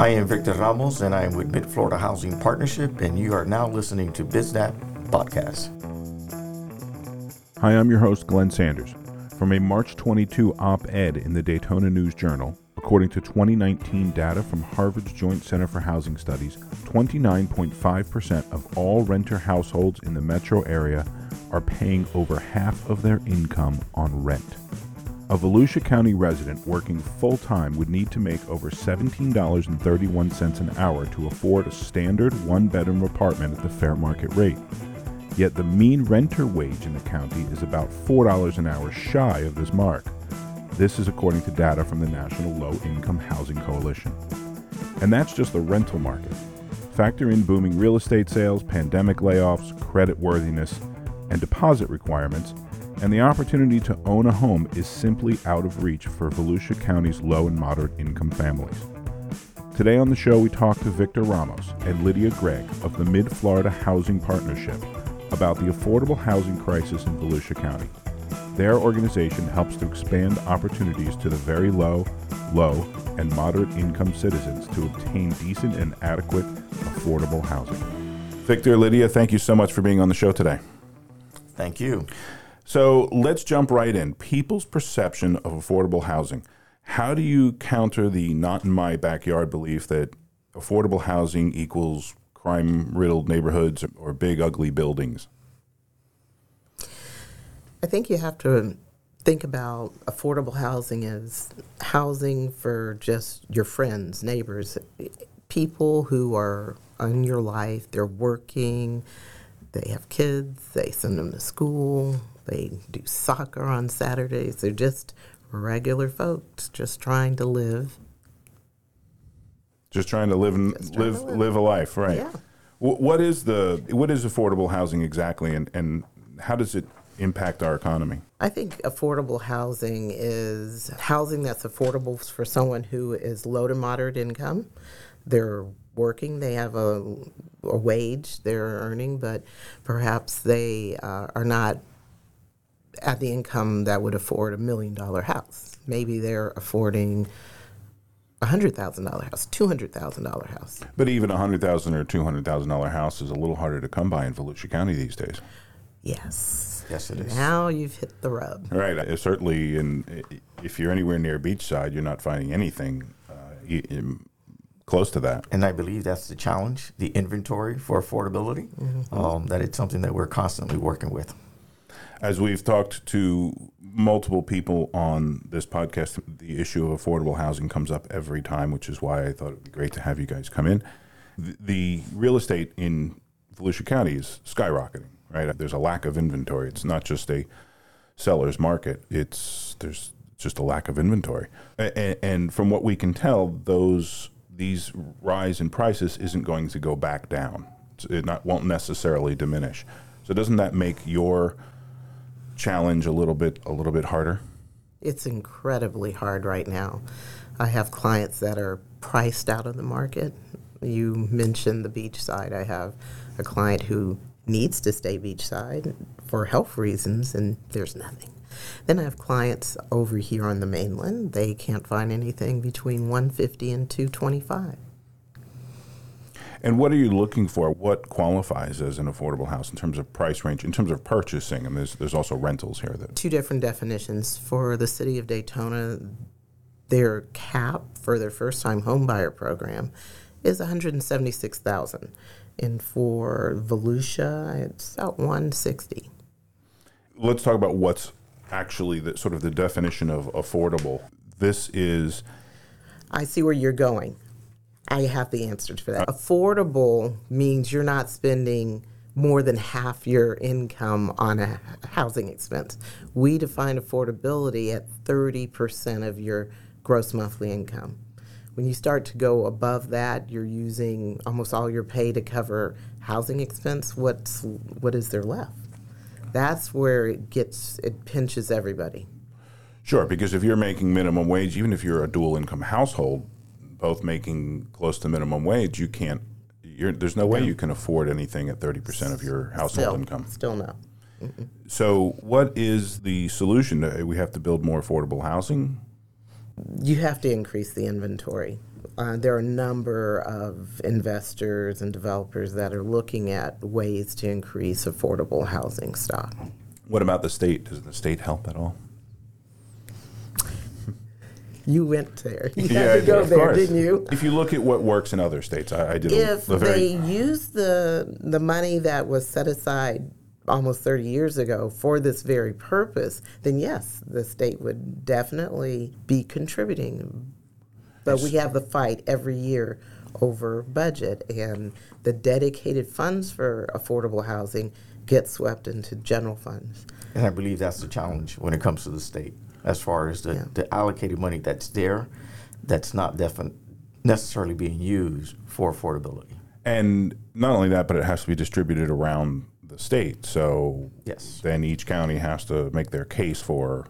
I am Victor Ramos, and I am with Mid Florida Housing Partnership, and you are now listening to BizNap Podcast. Hi, I'm your host, Glenn Sanders. From a March 22 op ed in the Daytona News Journal, according to 2019 data from Harvard's Joint Center for Housing Studies, 29.5% of all renter households in the metro area are paying over half of their income on rent. A Volusia County resident working full time would need to make over $17.31 an hour to afford a standard one bedroom apartment at the fair market rate. Yet the mean renter wage in the county is about $4 an hour shy of this mark. This is according to data from the National Low Income Housing Coalition. And that's just the rental market. Factor in booming real estate sales, pandemic layoffs, credit worthiness, and deposit requirements, and the opportunity to own a home is simply out of reach for Volusia County's low and moderate income families. Today on the show, we talk to Victor Ramos and Lydia Gregg of the Mid Florida Housing Partnership about the affordable housing crisis in Volusia County. Their organization helps to expand opportunities to the very low, low, and moderate income citizens to obtain decent and adequate affordable housing. Victor, Lydia, thank you so much for being on the show today. Thank you. So let's jump right in. People's perception of affordable housing. How do you counter the not in my backyard belief that affordable housing equals crime riddled neighborhoods or big, ugly buildings? I think you have to think about affordable housing as housing for just your friends, neighbors, people who are in your life, they're working, they have kids, they send them to school, they do soccer on Saturdays. They're just regular folks just trying to live. Just trying to live and live, live live a life, right? Yeah. what is the what is affordable housing exactly, and and how does it impact our economy? I think affordable housing is housing that's affordable for someone who is low to moderate income. They're working, they have a, a wage they're earning, but perhaps they uh, are not at the income that would afford a million dollar house. Maybe they're affording a hundred thousand dollar house, two hundred thousand dollar house. But even a hundred thousand or two hundred thousand dollar house is a little harder to come by in Volusia County these days. Yes. Yes, it is. Now you've hit the rub. Right. Uh, certainly, in if you're anywhere near beachside, you're not finding anything uh, in, close to that. And I believe that's the challenge, the inventory for affordability. Mm-hmm. Um, that it's something that we're constantly working with as we've talked to multiple people on this podcast, the issue of affordable housing comes up every time, which is why I thought it would be great to have you guys come in. The, the real estate in Volusia County is skyrocketing, right? There's a lack of inventory. It's not just a seller's market. It's there's just a lack of inventory, and, and from what we can tell, those these rise in prices isn't going to go back down. It not, won't necessarily diminish. So doesn't that make your challenge a little bit a little bit harder? It's incredibly hard right now. I have clients that are priced out of the market. You mentioned the beachside. I have a client who needs to stay beachside for health reasons, and there's nothing. Then I have clients over here on the mainland. They can't find anything between 150 and 225. And what are you looking for? What qualifies as an affordable house in terms of price range, in terms of purchasing? And there's there's also rentals here. That two different definitions for the city of Daytona. Their cap for their first time home buyer program is 176,000, and for Volusia, it's about 160. Let's talk about what's actually the sort of the definition of affordable. This is. I see where you're going. I have the answer for that. Uh, Affordable means you're not spending more than half your income on a housing expense. We define affordability at 30% of your gross monthly income. When you start to go above that, you're using almost all your pay to cover housing expense. What's what is there left? That's where it gets it pinches everybody. Sure, because if you're making minimum wage, even if you're a dual income household, both making close to minimum wage, you can't. there's no way you can afford anything at 30% of your household still, income. Still no. Mm-mm. So, what is the solution? We have to build more affordable housing. You have to increase the inventory. Uh, there are a number of investors and developers that are looking at ways to increase affordable housing stock. What about the state? Does the state help at all? You went there. You Yeah, had to did, go of there, course. didn't you? If you look at what works in other states, I, I did a, If a they very. use the the money that was set aside almost 30 years ago for this very purpose, then yes, the state would definitely be contributing. But we have the fight every year over budget, and the dedicated funds for affordable housing get swept into general funds. And I believe that's the challenge when it comes to the state, as far as the, Yeah. the allocated money that's there, that's not defin- necessarily being used for affordability. And not only that, but it has to be distributed around the state. So Yes. then each county has to make their case for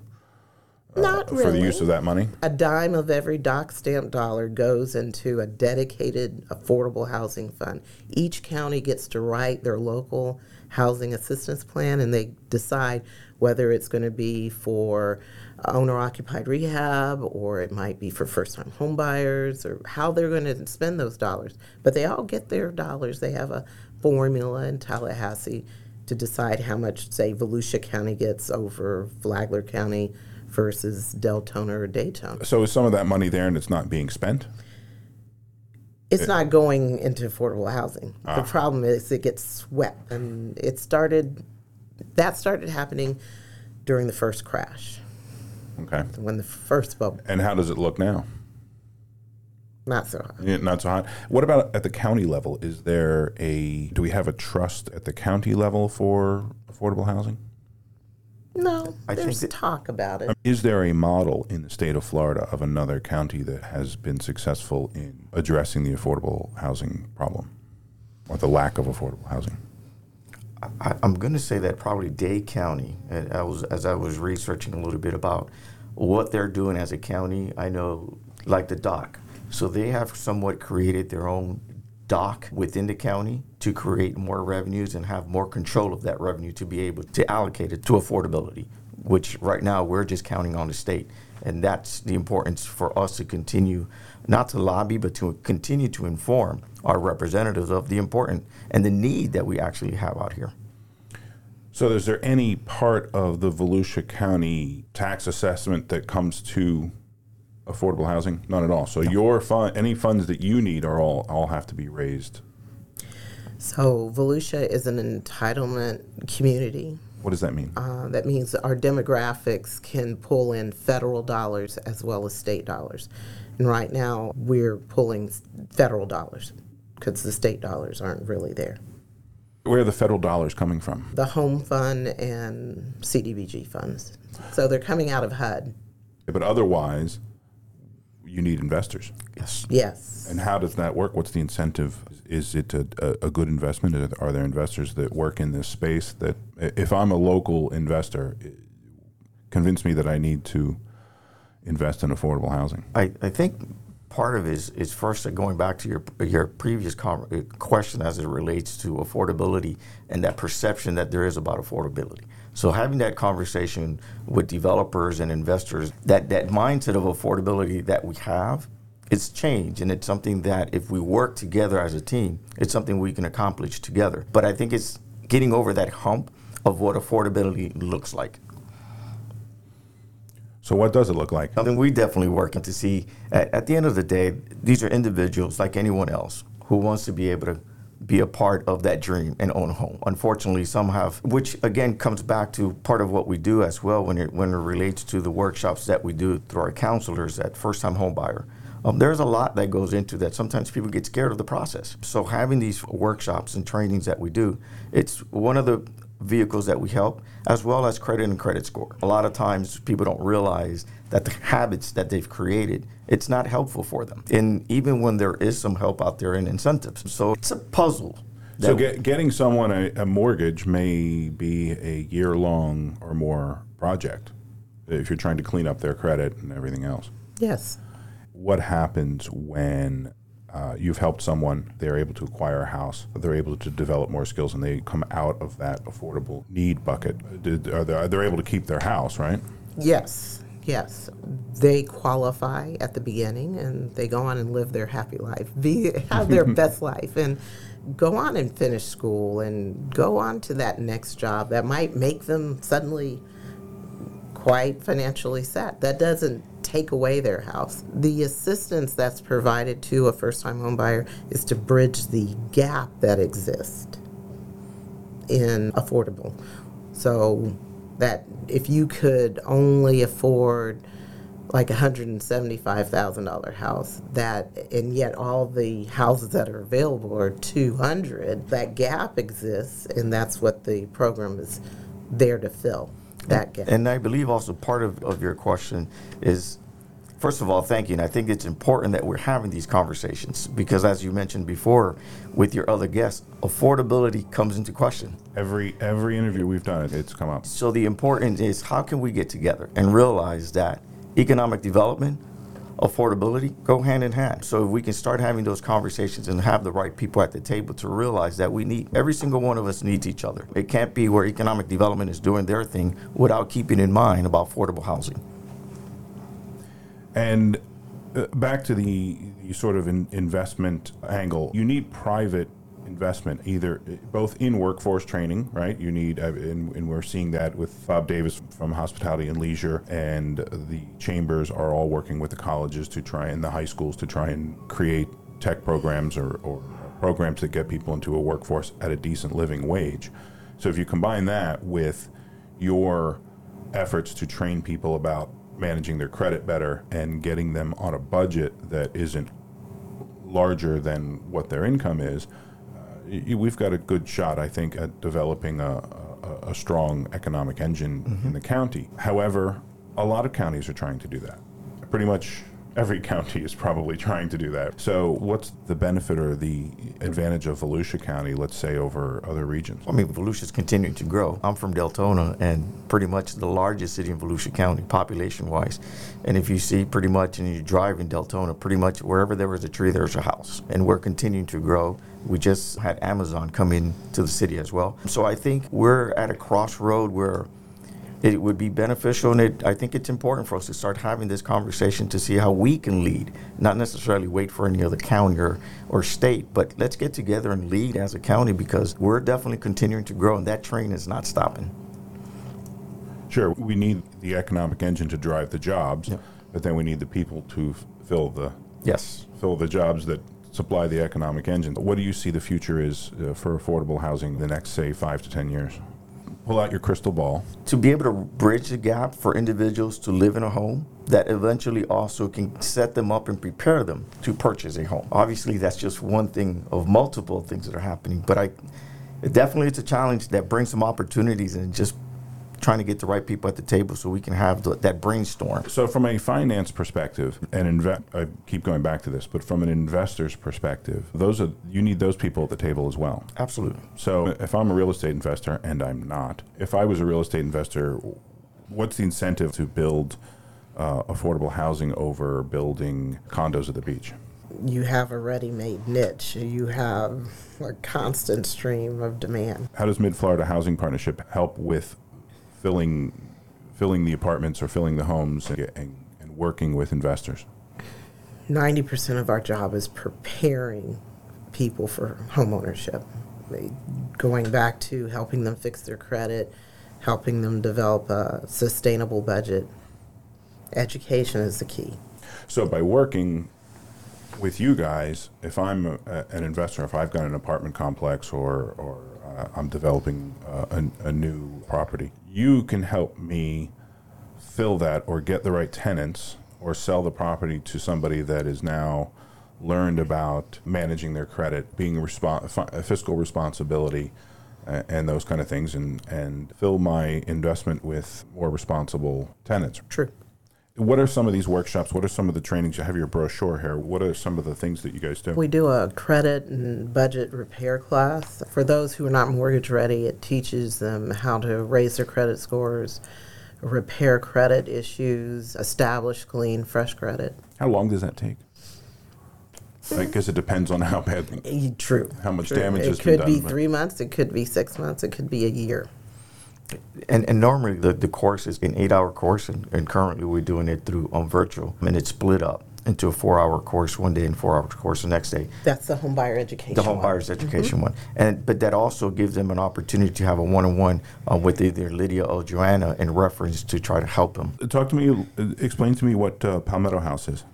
uh, Not for really. the use of that money. A dime of every doc stamp dollar goes into a dedicated affordable housing fund. Each county gets to write their local housing assistance plan and they decide whether it's going to be for owner occupied rehab or it might be for first time home buyers or how they're going to spend those dollars. But they all get their dollars. They have a formula in Tallahassee to decide how much, say, Volusia County gets over Flagler County versus Deltona or Daytona. So is some of that money there and it's not being spent? It's not going into affordable housing. The ah. problem is it gets swept, and it started. That started happening during the first crash, Okay. when the first bubble. And how does it look now? Not so high. Yeah, not so hot. What about at the county level? Is there a do we have a trust at the county level for affordable housing? No, I think there's that- talk about it. Um, is there a model in the state of Florida of another county that has been successful in addressing the affordable housing problem or the lack of affordable housing? I, I'm going to say that probably Dade County. Uh, was as I was researching a little bit about what they're doing as a county. I know, like the dock. So they have somewhat created their own dock within the county to create more revenues and have more control of that revenue to be able to allocate it to affordability. Which right now we're just counting on the state, and that's the importance for us to continue, not to lobby, but to continue to inform our representatives of the important and the need that we actually have out here. So, is there any part of the Volusia County tax assessment that comes to affordable housing? None at all. So, your fund, any funds that you need, are all all have to be raised. So Volusia is an entitlement community. What does that mean? Uh, that means our demographics can pull in federal dollars as well as state dollars. And right now, we're pulling federal dollars because the state dollars aren't really there. Where are the federal dollars coming from? The home fund and CDBG funds. So they're coming out of HUD. But otherwise, you need investors. Yes. Yes. And how does that work? What's the incentive? Is it a, a, a good investment? Are- Are there investors that work in this space that, if I'm a local investor, convince me that I need to invest in affordable housing? I, I think part of it is, is first uh, going back to your your previous com- uh, question as it relates to affordability and that perception that there is about affordability. So having that conversation with developers and investors, that, that mindset of affordability that we have, it's changed and it's something that if we work together as a team, it's something we can accomplish together. But I think it's getting over that hump of what affordability looks like. So, what does it look like? Something we definitely working to see. At, at the end of the day, these are individuals like anyone else who wants to be able to be a part of that dream and own a home. Unfortunately, some have, which again comes back to part of what we do as well when it when it relates to the workshops that we do through our counselors at First Time Home Buyer. Um, there's a lot that goes into that. Sometimes people get scared of the process. So having these workshops and trainings that we do, it's one of the vehicles that we help, as well as credit and credit score. A lot of times people don't realize that the habits that they've created, it's not helpful for them. And even when there is some help out there and incentives. So it's a puzzle. So, get, getting someone a, a mortgage may be a year long or more project if you're trying to clean up their credit and everything else. Yes. What happens when uh, you've helped someone, they're able to acquire a house, they're able to develop more skills, and they come out of that affordable need bucket? Did, are they, they're able to keep their house, right? Yes. Yes, they qualify at the beginning and they go on and live their happy life, be, have their best life, and go on and finish school and go on to that next job that might make them suddenly quite financially set. That doesn't take away their house. The assistance that's provided to a first time home buyer is to bridge the gap that exists in affordable. So that if you could only afford like a hundred and seventy-five thousand dollar house, that and yet all the houses that are available are two hundred. That gap exists, and that's what the program is there to fill. That gap. And I believe also part of, of your question is, first of all, thank you. And I think it's important that we're having these conversations because, as you mentioned before with your other guests, affordability comes into question. Every every interview we've done, it's come up. So the important is how can we get together and realize that economic development, affordability go hand in hand. So if we can start having those conversations and have the right people at the table to realize that we need every single one of us needs each other. It can't be where economic development is doing their thing without keeping in mind about affordable housing. And uh, back to the, sort of in, investment angle, you need private investment, either both in workforce training, right? You need, uh, and, and we're seeing that with Bob Davis from Hospitality and Leisure, and the chambers are all working with the colleges to try and the high schools to try and create tech programs or, or programs that get people into a workforce at a decent living wage. So if you combine that with your efforts to train people about managing their credit better and getting them on a budget that isn't larger than what their income is, we've got a good shot, I think, at developing a, a, a strong economic engine mm-hmm. in the county. However, a lot of counties are trying to do that. Pretty much every county is probably trying to do that. So, what's the benefit or the advantage of Volusia County, let's say, over other regions? I mean, Volusia is continuing to grow. I'm from Deltona, and pretty much the largest city in Volusia County, population wise. And if you see pretty much, and you drive in Deltona, pretty much wherever there was a tree, there's a house. And we're continuing to grow. We just had Amazon come in to the city as well. So, I think we're at a crossroad where it would be beneficial, and it, I think it's important for us to start having this conversation to see how we can lead, not necessarily wait for any other county or, or state, but let's get together and lead as a county because we're definitely continuing to grow, and that train is not stopping. Sure, we need the economic engine to drive the jobs, yeah. but then we need the people to f- fill the yes fill the jobs that supply the economic engine. What do you see the future is uh, for affordable housing the next, say, five to ten years? pull out your crystal ball. To be able to bridge the gap for individuals to live in a home that eventually also can set them up and prepare them to purchase a home. Obviously, that's just one thing of multiple things that are happening, but I definitely it's a challenge that brings some opportunities and just trying to get the right people at the table so we can have the, that brainstorm. So, from a finance perspective, and inve- I keep going back to this, but from an investor's perspective, those are you need those people at the table as well. Absolutely. So, if I'm a real estate investor, and I'm not, if I was a real estate investor, what's the incentive to build uh, affordable housing over building condos at the beach? you have a ready-made niche. You have a constant stream of demand. How does Mid Florida Housing Partnership help with filling filling the apartments or filling the homes and, and, and working with investors? 90% of our job is preparing people for homeownership. Going back to helping them fix their credit, helping them develop a sustainable budget. Education is the key. So, by working with you guys, if I'm a, an investor, if I've got an apartment complex or, or uh, I'm developing uh, a, a, new property, you can help me fill that or get the right tenants or sell the property to somebody that is now learned about managing their credit, being respo- fiscal responsibility, uh, and those kind of things, and, and fill my investment with more responsible tenants. True. What are some of these workshops? What are some of the trainings? You have your brochure here. What are some of the things that you guys do? We do a credit and budget repair class. For those who are not mortgage ready, it teaches them how to raise their credit scores, repair credit issues, establish clean, fresh credit. How long does that take? I guess it depends on how bad. True. How much True. damage it has been done. It could be three months. It could be six months. It could be a year. And, and normally the, the course is an eight hour course, and, and currently we're doing it through um, virtual, and it's split up into a four hour course one day and four hour course the next day. That's the home buyer education. The home one. buyer's education one, and but that also gives them an opportunity to have a one on one with either Lydia or Joanna in reference to try to help them. Talk to me, uh, explain to me what uh, Palmetto House is.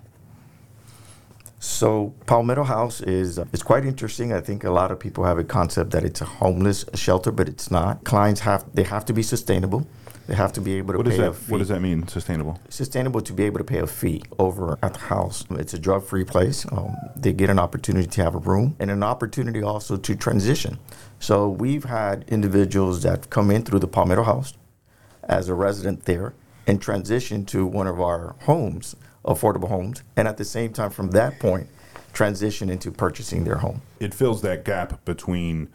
So Palmetto House is uh, it's quite interesting. I think a lot of people have a concept that it's a homeless shelter, but it's not. Clients have they have to be sustainable. They have to be able to What pay does a that fee. What does that mean? Sustainable. Sustainable to be able to pay a fee over at the house. It's a drug-free place. Um, they get an opportunity to have a room and an opportunity also to transition. So we've had individuals that come in through the Palmetto House as a resident there and transition to one of our homes, affordable homes, and at the same time, from that point, transition into purchasing their home. It fills that gap between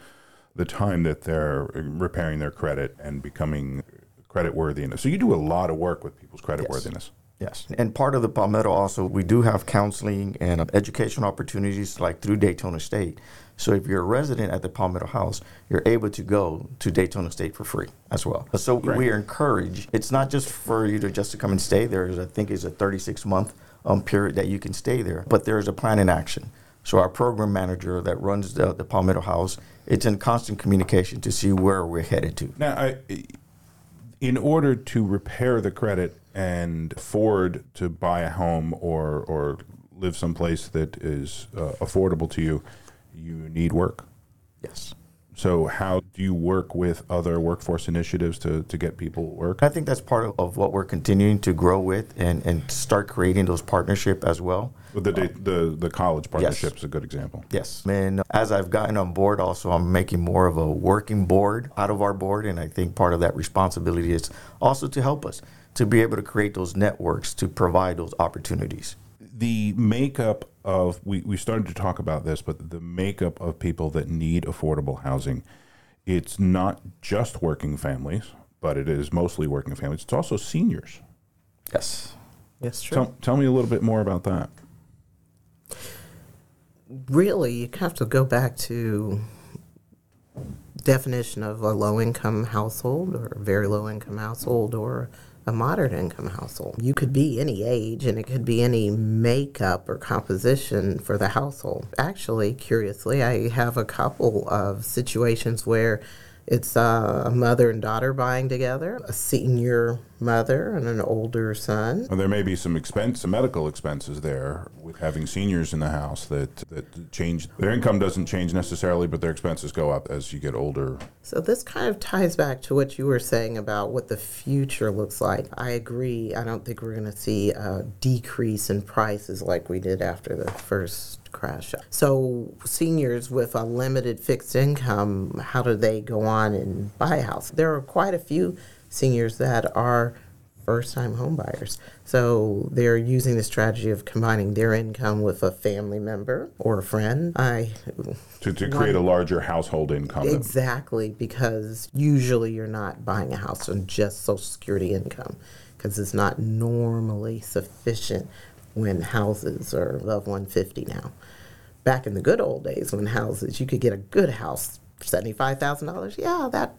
the time that they're repairing their credit and becoming credit worthiness. So you do a lot of work with people's credit worthiness. Yes. And part of the Palmetto also, we do have counseling and educational opportunities like through Daytona State. So if you're a resident at the Palmetto House, you're able to go to Daytona State for free as well. So Great. we are encouraged. It's not just for you to just to come and stay there. I think it's a 36 month um, period that you can stay there, but there is a plan in action. So our program manager that runs the, the Palmetto House, it's in constant communication to see where we're headed to. Now, I, in order to repair the credit and afford to buy a home or or live someplace that is uh, affordable to you, you need work. Yes. So, how do you work with other workforce initiatives to, to get people work? I think that's part of, what we're continuing to grow with and, and start creating those partnership as well. With the, the the college partnership is a good example. Yes. And as I've gotten on board, also, I'm making more of a working board out of our board. And I think part of that responsibility is also to help us to be able to create those networks to provide those opportunities. The makeup of we, we started to talk about this but the makeup of people that need affordable housing it's not just working families but it is mostly working families it's also seniors Yes. Yes, true. tell, tell me a little bit more about that really you have to go back to definition of a low income household or very low income household or a moderate income household. You could be any age and it could be any makeup or composition for the household. Actually, curiously, I have a couple of situations where it's uh, a mother and daughter buying together, a senior mother and an older son. well, there may be some expense some medical expenses there with having seniors in the house that that change their income doesn't change necessarily but their expenses go up as you get older So this kind of ties back to what you were saying about what the future looks like. I agree. I don't think we're going to see a decrease in prices like we did after the first crash. So seniors with a limited fixed income, how do they go on and buy a house? There are quite a few seniors that are first time homebuyers. So they're using the strategy of combining their income with a family member or a friend. I to, to create a larger household income Exactly, because usually you're not buying a house on just Social Security income because it's not normally sufficient when houses are above 150 now. Back in the good old days when houses, you could get a good house, $75,000. Yeah, that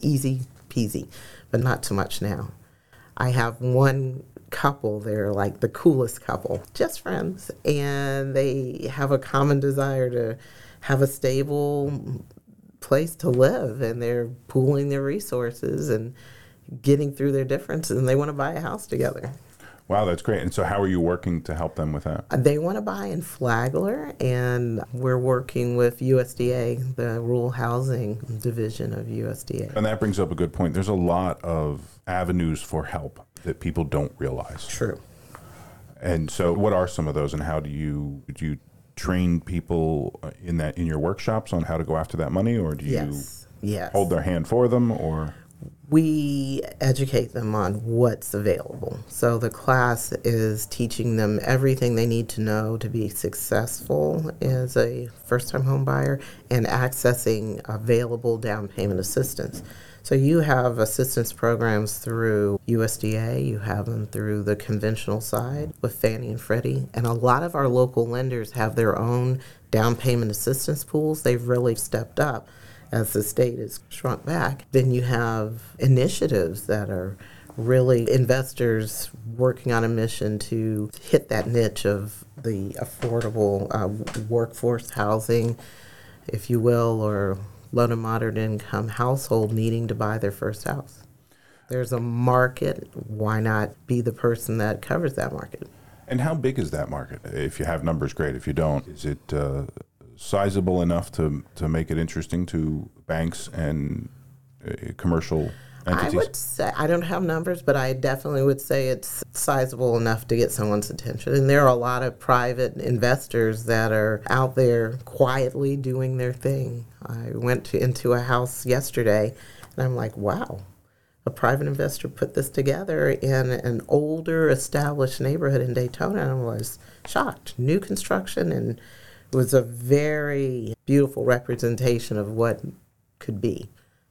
easy peasy, but not too much now. I have one couple, they're like the coolest couple, just friends, and they have a common desire to have a stable place to live, and they're pooling their resources and getting through their differences, and they want to buy a house together. Wow that's great and so how are you working to help them with that They want to buy in Flagler, and we're working with USDA, the Rural Housing Division of USDA. And that brings up a good point. There's a lot of avenues for help that people don't realize. True. And so, what are some of those, and how do you do you train people uh, in that in your workshops on how to go after that money, or do you Yes. Yes. hold their hand for them, or we educate them on what's available. So the class is teaching them everything they need to know to be successful as a first time home buyer and accessing available down payment assistance. So you have assistance programs through USDA, you have them through the conventional side with Fannie and Freddie, and a lot of our local lenders have their own down payment assistance pools. They've really stepped up as the state has shrunk back. Then you have initiatives that are really investors working on a mission to hit that niche of the affordable uh, workforce housing, if you will, or low to moderate income household needing to buy their first house. There's a market. Why not be the person that covers that market? And how big is that market? If you have numbers, great. If you don't, is it uh, sizable enough to, to make it interesting to banks and uh, commercial entities? I would say I don't have numbers, but I definitely would say it's sizable enough to get someone's attention. And there are a lot of private investors that are out there quietly doing their thing. I went to, into a house yesterday, and I'm like, wow. A private investor put this together in an older, established neighborhood in Daytona, and I was shocked. New construction, and it was a very beautiful representation of what could be.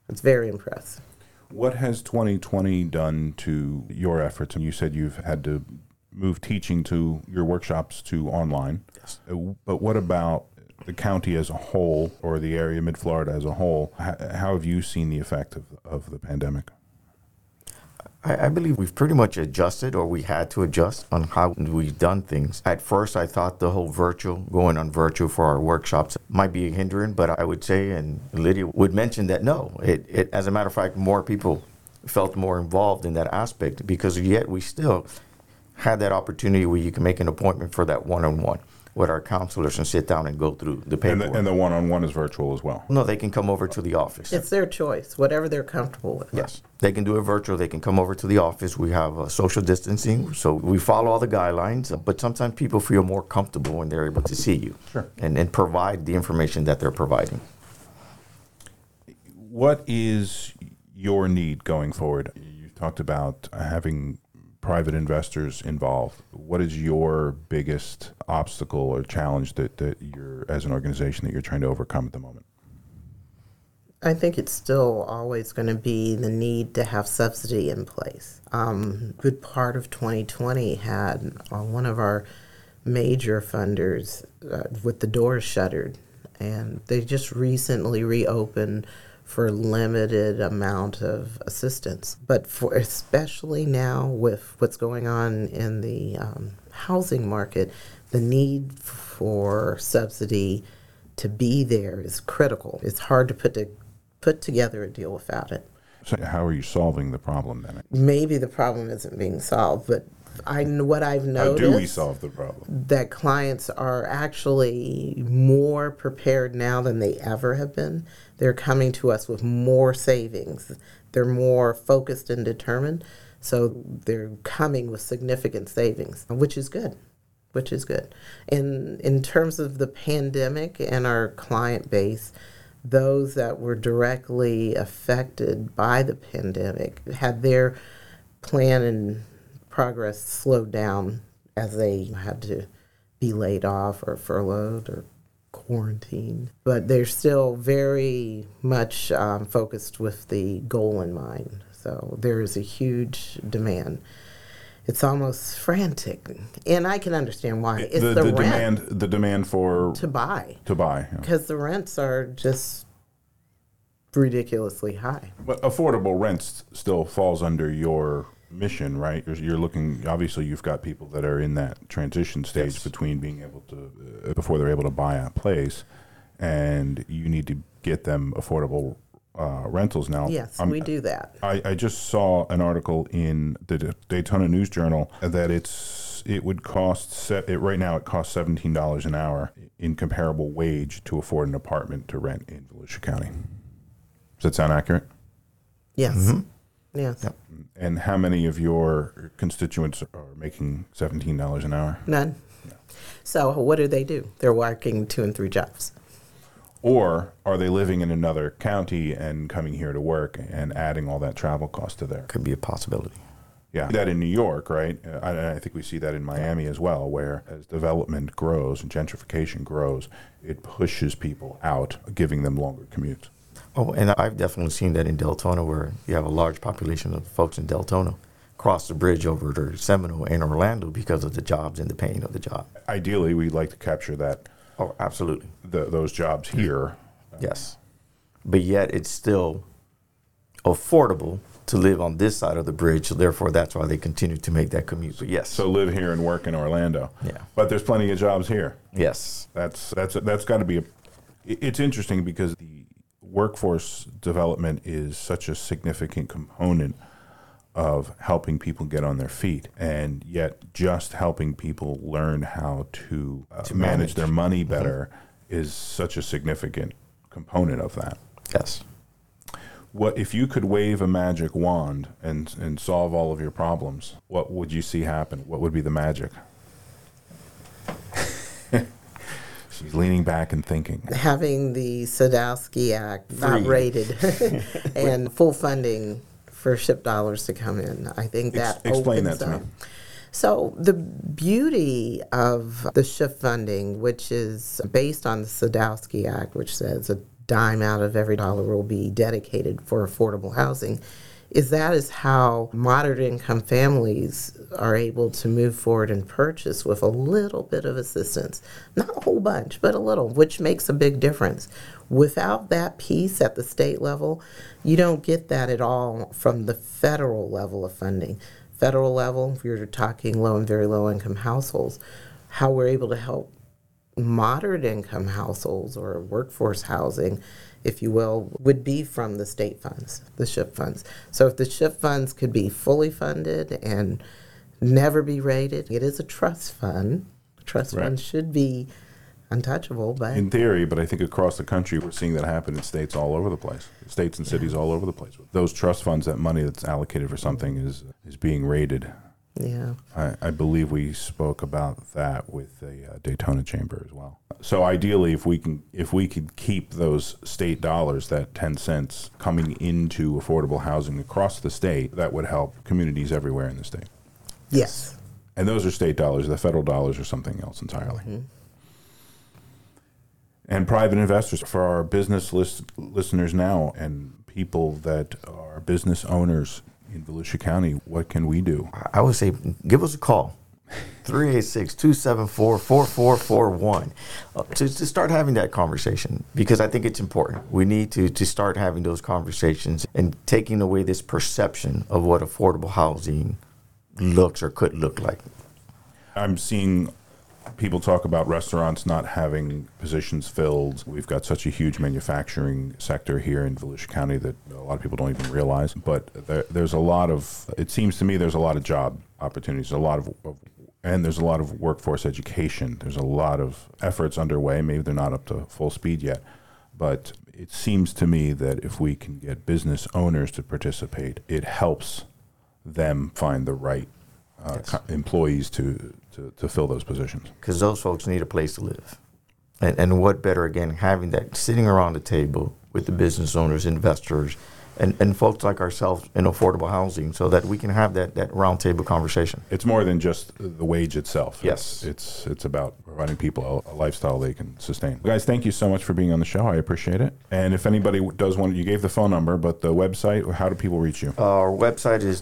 It's very impressive. What has 2020 done to your efforts? And you said you've had to move teaching to your workshops to online. Yes. Uh, But what about the county as a whole or the area, mid Florida as a whole? How, how have you seen the effect of, of the pandemic? I, I believe we've pretty much adjusted, or we had to adjust on how we've done things. At first, I thought the whole virtual, going on virtual for our workshops, might be a hindrance, but I would say, and Lydia would mention that no, it, it as a matter of fact, more people felt more involved in that aspect because yet we still had that opportunity where you can make an appointment for that one-on-one with our counselors and sit down and go through the And paperwork. and the one-on-one is virtual as well. no, they can come over to the office. It's their choice, whatever they're comfortable with. Yes, they can do it virtual. They can come over to the office. We have uh, social distancing, so we follow all the guidelines. uh, But sometimes people feel more comfortable when they're able to see you Sure. and, and provide the information that they're providing. What is your need going forward? You talked about having private investors involved. What is your biggest obstacle or challenge that, that you're, as an organization, that you're trying to overcome at the moment? I think it's still always going to be the need to have subsidy in place. Um, good part of 2020 had uh, one of our major funders uh, with the doors shuttered, and they just recently reopened for limited amount of assistance. But for especially now with what's going on in the um, housing market, the need for subsidy to be there is critical. It's hard to put to put together a deal without it. So how are you solving the problem then? Maybe the problem isn't being solved, but I what I've How noticed do we solve the problem? that clients are actually more prepared now than they ever have been. They're coming to us with more savings. They're more focused and determined. So they're coming with significant savings, which is good. Which is good. In in terms of the pandemic and our client base, those that were directly affected by the pandemic had their plan and progress slowed down as they had to be laid off or furloughed or quarantined. But they're still very much um, focused with the goal in mind. So there is a huge demand. It's almost frantic, and I can understand why. It's the, the, the demand, the demand for to buy to buy. yeah. because the rents are just ridiculously high. But affordable rents still falls under your mission, right? You're, you're looking. Obviously, you've got people that are in that transition stage Yes. between being able to uh, before they're able to buy a place, and you need to get them affordable uh, rentals now. Yes, I'm- we do that. I, I just saw an article in the Daytona News Journal that it's it would cost set it right now it costs seventeen dollars an hour in comparable wage to afford an apartment to rent in Volusia County. Does that sound accurate? Yes. Yes. Yep. And how many of your constituents are making seventeen dollars an hour? None. So what do they do? They're working two and three jobs. Or are they living in another county and coming here to work and adding all that travel cost to there? Could be a possibility. Yeah, that in New York, right? I, I think we see that in Miami as well, where as development grows and gentrification grows, it pushes people out, giving them longer commutes. Oh, and I've definitely seen that in Deltona, where you have a large population of folks in Deltona cross the bridge over to Seminole and Orlando because of the jobs and the paying of the job. Ideally, we'd like to capture that Oh, absolutely. the, those jobs here. Yes. but yet it's still affordable to live on this side of the bridge. So therefore, that's why they continue to make that commute. But yes, So live here and work in Orlando. Yeah. But there's plenty of jobs here. yes, That's that's that's got to be a. It's interesting because the workforce development is such a significant component of helping people get on their feet, and yet just helping people learn how to, uh, manage. manage. their money better is such a significant component of that. yes. What if you could wave a magic wand and and solve all of your problems? What would you see happen? What would be the magic? She's leaning back and thinking. Having the Sadowski Act not raided and full funding for SHIP dollars to come in. I think Ex- that explain opens that to me. up. So the beauty of the SHIP funding, which is based on the Sadowski Act, which says a dime out of every dollar will be dedicated for affordable housing, is that is how moderate income families are able to move forward and purchase with a little bit of assistance. Not a whole bunch, but a little, which makes a big difference. Without that piece at the state level, you don't get that at all from the federal level of funding. Federal level, if you're talking low and very low income households, how we're able to help moderate income households or workforce housing, if you will, would be from the state funds, the SHIP funds. So if the SHIP funds could be fully funded and never be raided, it is a trust fund. Trust Right. funds should be untouchable, but In theory, but I think across the country, we're seeing that happen in states all over the place, states and cities all over the place. Those trust funds, that money that's allocated for something is is being raided. Yeah. I, I believe we spoke about that with the uh, Daytona Chamber as well. So ideally, if we can if we could keep those state dollars, that ten cents coming into affordable housing across the state, that would help communities everywhere in the state. Yes. And those are state dollars. The federal dollars are something else entirely. And private investors for our business list, listeners now and people that are business owners in Volusia County, what can we do? I would say give us a call. 386-274-4441 uh, to, to start having that conversation because I think it's important. We need to, to start having those conversations and taking away this perception of what affordable housing looks or could look like. I'm seeing people talk about restaurants not having positions filled. We've got such a huge manufacturing sector here in Volusia County that a lot of people don't even realize. But there, there's a lot of, it seems to me, there's a lot of job opportunities, a lot of, of and there's a lot of workforce education. There's a lot of efforts underway. Maybe they're not up to full speed yet, but it seems to me that if we can get business owners to participate, it helps them find the right uh, co- employees to, to, to fill those positions. because those folks need a place to live. And, and what better, again, having that sitting around the table with the business owners, investors, and, and folks like ourselves in affordable housing so that we can have that, that roundtable conversation. It's more than just the wage itself. Yes. It's, it's, it's about providing people a, a lifestyle they can sustain. Guys, thank you so much for being on the show. I appreciate it. And if anybody does want, you gave the phone number, but the website, or how do people reach you? Our website is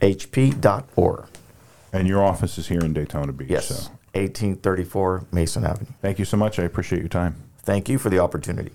www.mfhp.org. And your office is here in Daytona Beach. Yes, So 1834 Mason Avenue. thank you so much. I appreciate your time. Thank you for the opportunity.